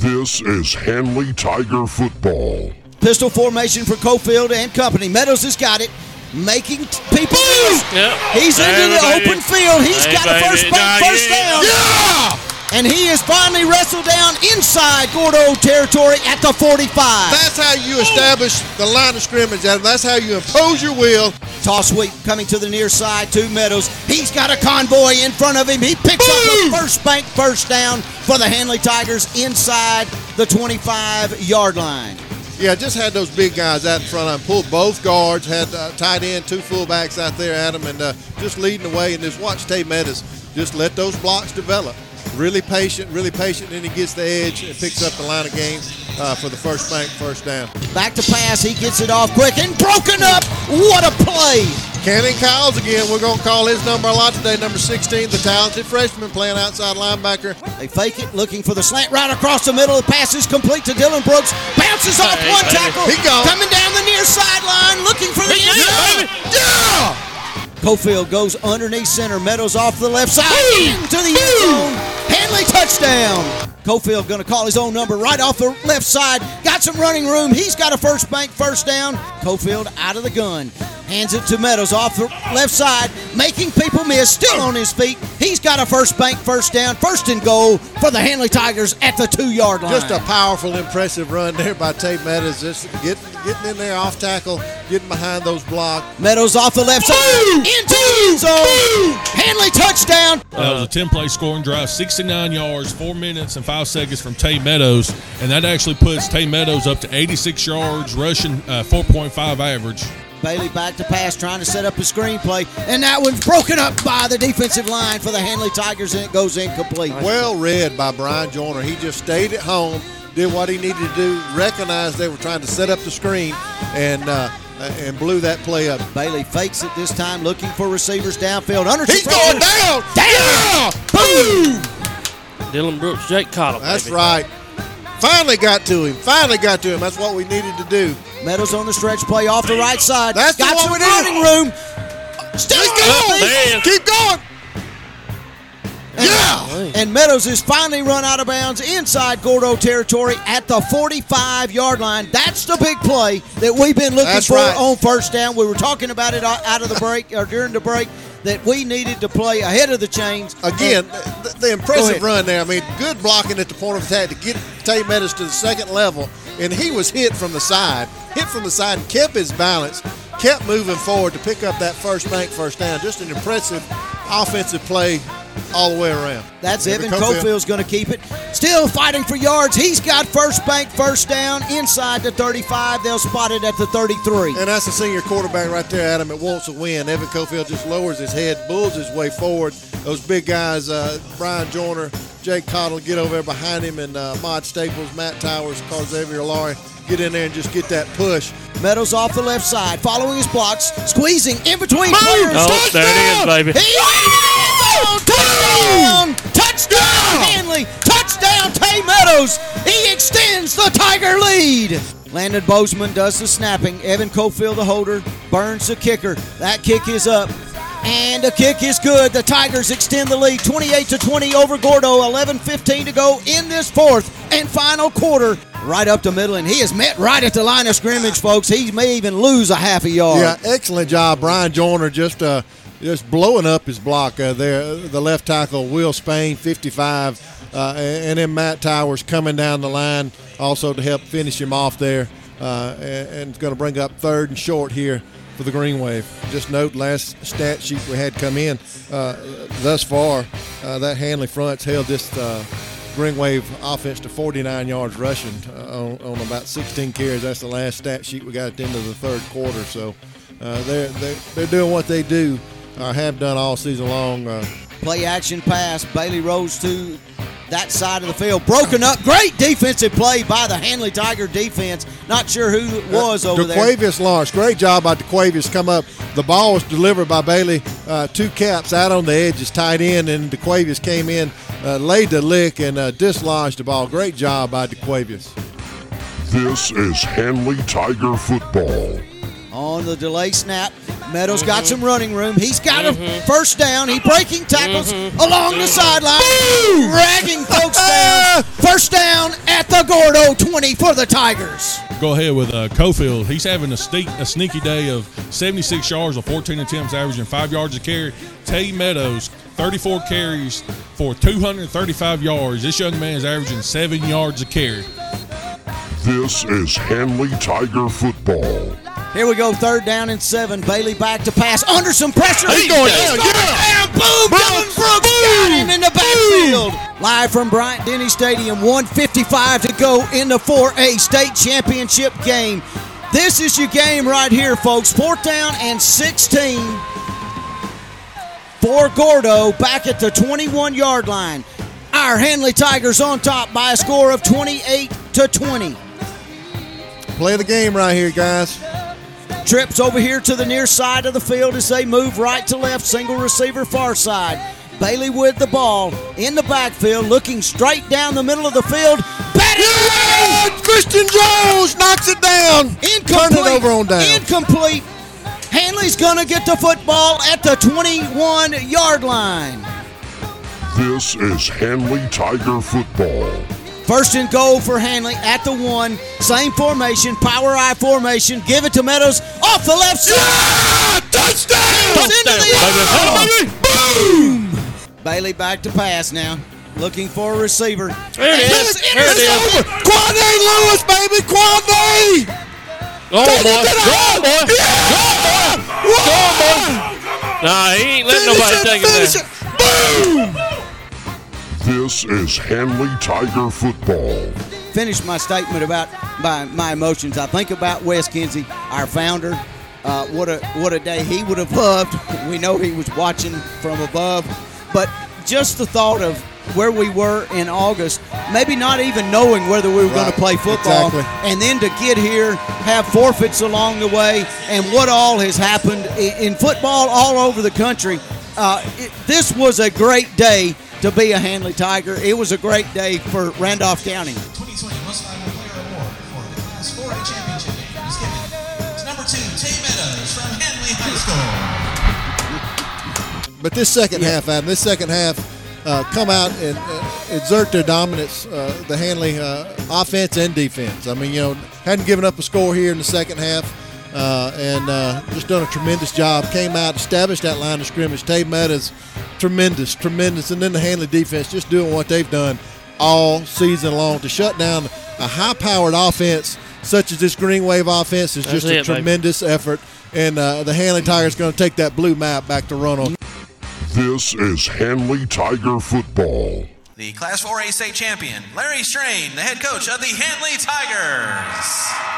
This is Handley Tiger football. Pistol formation for Cofield and company. Meadows has got it. Making t- people miss. Yep. He's into the open field. He's Hey, got a first baby. first down. Yeah! And he is finally wrestled down inside Gordo territory at the 45. That's how you establish the line of scrimmage, Adam. That's how you impose your will. Toss sweep coming to the near side to Meadows. He's got a convoy in front of him. He picks up the first bank first down for the Handley Tigers inside the 25 yard line. Yeah, just had those big guys out in front of him. Pulled both guards, had uh, tight end, two fullbacks out there, Adam, and uh, just leading the way. And just watch Tay Meadows just let those blocks develop. Really patient, really patient. Then he gets the edge and picks up the line of game uh, for the first bank first down. Back to pass. He gets it off quick and broken up. What a play! Cannon Kyles again. We're going to call his number a lot today, number 16, the talented freshman playing outside linebacker. They fake it, looking for the slant right across the middle. The pass is complete to Dylan Brooks. Bounces off Hey, one baby. tackle. He gone. Coming down the near sideline, looking for the end zone. Yeah! Cofield goes underneath center. Meadows off the left side into the end zone. Touchdown. Cofield going to call his own number right off the left side. Got some running room. He's got a first bank first down. Cofield out of the gun. Hands it to Meadows off the left side, making people miss. Still on his feet. He's got a first bank first down. First and goal for the Handley Tigers at the two yard line. Just a powerful, impressive run there by Tate Meadows. Just getting, getting in there off tackle, getting behind those blocks. Meadows off the left side. Into the end zone. Handley touchdown. That was a 10 play scoring drive, 69 yards, 4 minutes, and 5 seconds from Tay Meadows. And that actually puts Tay Meadows up to 86 yards, rushing uh, 4.5 average. Bailey back to pass, trying to set up a screenplay, and that one's broken up by the defensive line for the Handley Tigers, and it goes incomplete. Well read by Brian Joyner. He just stayed at home, did what he needed to do, recognized they were trying to set up the screen, and uh, and blew that play up. Bailey fakes it this time, looking for receivers downfield. Under He's going down! Down! Boom! Dylan Brooks, Jake Cottle. That's baby. right. Finally got to him. Finally got to him. That's what we needed to do. Meadows on the stretch play off the right side. That's got some we need. running room. Still Let's got go! it. there. Keep going! And, and Meadows is finally run out of bounds inside Gordo territory at the 45 yard line. That's the big play that we've been looking That's for right. on first down. We were talking about it out of the break or during the break that we needed to play ahead of the chains. Again, the, the impressive run there. I mean, good blocking at the point of attack to get Tate Meadows to the second level. And he was hit from the side, hit from the side and kept his balance, kept moving forward to pick up that first bank first down. Just an impressive offensive play all the way around. that's Evan Evan Cofield. Cofield's going to keep it. Still fighting for yards. He's got first bank first down inside the 35. They'll spot it at the 33. And that's the senior quarterback right there, Adam. It wants to win. Evan Cofield just lowers his head, bulls his way forward. Those big guys, uh, Brian Joyner, Jake Cottle, get over there behind him, and uh, Mod Staples, Matt Towers, Carl Xavier Laurie, get in there and just get that push. Meadows off the left side, following his blocks, squeezing in between players. Oh, there it is, baby. He touchdown! Touchdown! Handley! Touchdown! Tay Meadows! He extends the Tiger lead. Landon Bozeman does the snapping. Evan Cofield, the holder, burns the kicker. That kick is up. And the kick is good. The Tigers extend the lead 28 to 20 over Gordo. 11 15 to go in this fourth and final quarter. Right up the middle, and he is met right at the line of scrimmage, folks. He may even lose a half a yard. Yeah, excellent job, Brian Joyner, just uh, just blowing up his block uh, there. The left tackle, Will Spain, 55, uh, and, then Matt Towers coming down the line also to help finish him off there, uh, and, going to bring up third and short here for the Green Wave. Just note last stat sheet we had come in uh, thus far, uh, that Handley front's held this. Uh, Green Wave offense to 49 yards rushing on, on about 16 carries. That's the last stat sheet we got at the end of the third quarter. So uh, they're, they're they're doing what they do, uh, have done all season long. Uh, Play action pass. Bailey Rose to that side of the field. Broken up. Great defensive play by the Handley Tiger defense. Not sure who it was over there. DeQuavius Lawrence, great job by DeQuavius. Come up, the ball was delivered by Bailey. Uh, two caps out on the edge, is tight in, and DeQuavius came in, uh, laid the lick, and uh, dislodged the ball. Great job by DeQuavius. This is Handley Tiger football. On the delay snap, Meadows got mm-hmm. some running room. He's got a mm-hmm. first down. He breaking tackles mm-hmm. along the sideline, dragging folks down. First down at the the Gordo 20 for the Tigers. Go ahead with uh, Cofield. He's having a, sneak, a sneaky day of 76 yards on 14 attempts, averaging five yards a carry. Tay Meadows, 34 carries for 235 yards. This young man is averaging seven yards a carry. This is Handley Tiger football. Here we go, third down and seven. Bailey back to pass under some pressure. He's going down, going yeah. down. Boom! Dylan Brooks got him in the backfield. Live from Bryant Denny Stadium, 155 to go in the 4A state championship game. This is your game right here, folks. Fourth down and 16 for Gordo back at the 21 yard line. Our Handley Tigers on top by a score of 28 to 20. Play the game right here, guys. Trips over here to the near side of the field as they move right to left, single receiver far side. Bailey with the ball in the backfield, looking straight down the middle of the field. Batted Yeah! away! Christian Jones knocks it down. Incomplete. Turn it over on down. Incomplete. Handley's going to get the football at the 21 yard line. This is Handley Tiger football. First and goal for Handley at the one. Same formation, power eye formation. Give it to Meadows off the left side. Ah, touchdown! It's into the Touchdown, end zone. Boom! Bailey back to pass now. Looking for a receiver. There it is. There it is. Over. Lewis, baby, Quande! Go on, boy. Get Go on, out. boy. Yeah! Go on, boy. Nah, he ain't letting nobody take it there. it. Boom! This is Handley Tiger football. Finish my statement about my, my emotions. I think about Wes Kinsey, our founder. Uh, what a what a day he would have loved. We know he was watching from above, but just the thought of where we were in August, maybe not even knowing whether we were going to play football, exactly. and then to get here, have forfeits along the way, and what all has happened in football all over the country. Uh, it, this was a great day to be a Handley Tiger. It was a great day for Randolph County. 2020 Most Valuable Player Award for the Class 4A Championship game is given to number two, Tay Meadows from Handley High School. But this second half, Adam, this second half, uh, come out and uh, exert their dominance, uh, the Handley uh, offense and defense. I mean, you know, hadn't given up a score here in the second half, uh, and uh, just done a tremendous job. Came out, established that line of scrimmage. Tay Meadows, tremendous, tremendous, and then the Handley defense just doing what they've done all season long to shut down a high-powered offense such as this Green Wave offense is That's just a it, baby. tremendous effort. And uh, the Handley Tigers going to take that blue map back to run on. This is Handley Tiger football. The Class 4A state champion, Larry Strain, the head coach of the Handley Tigers.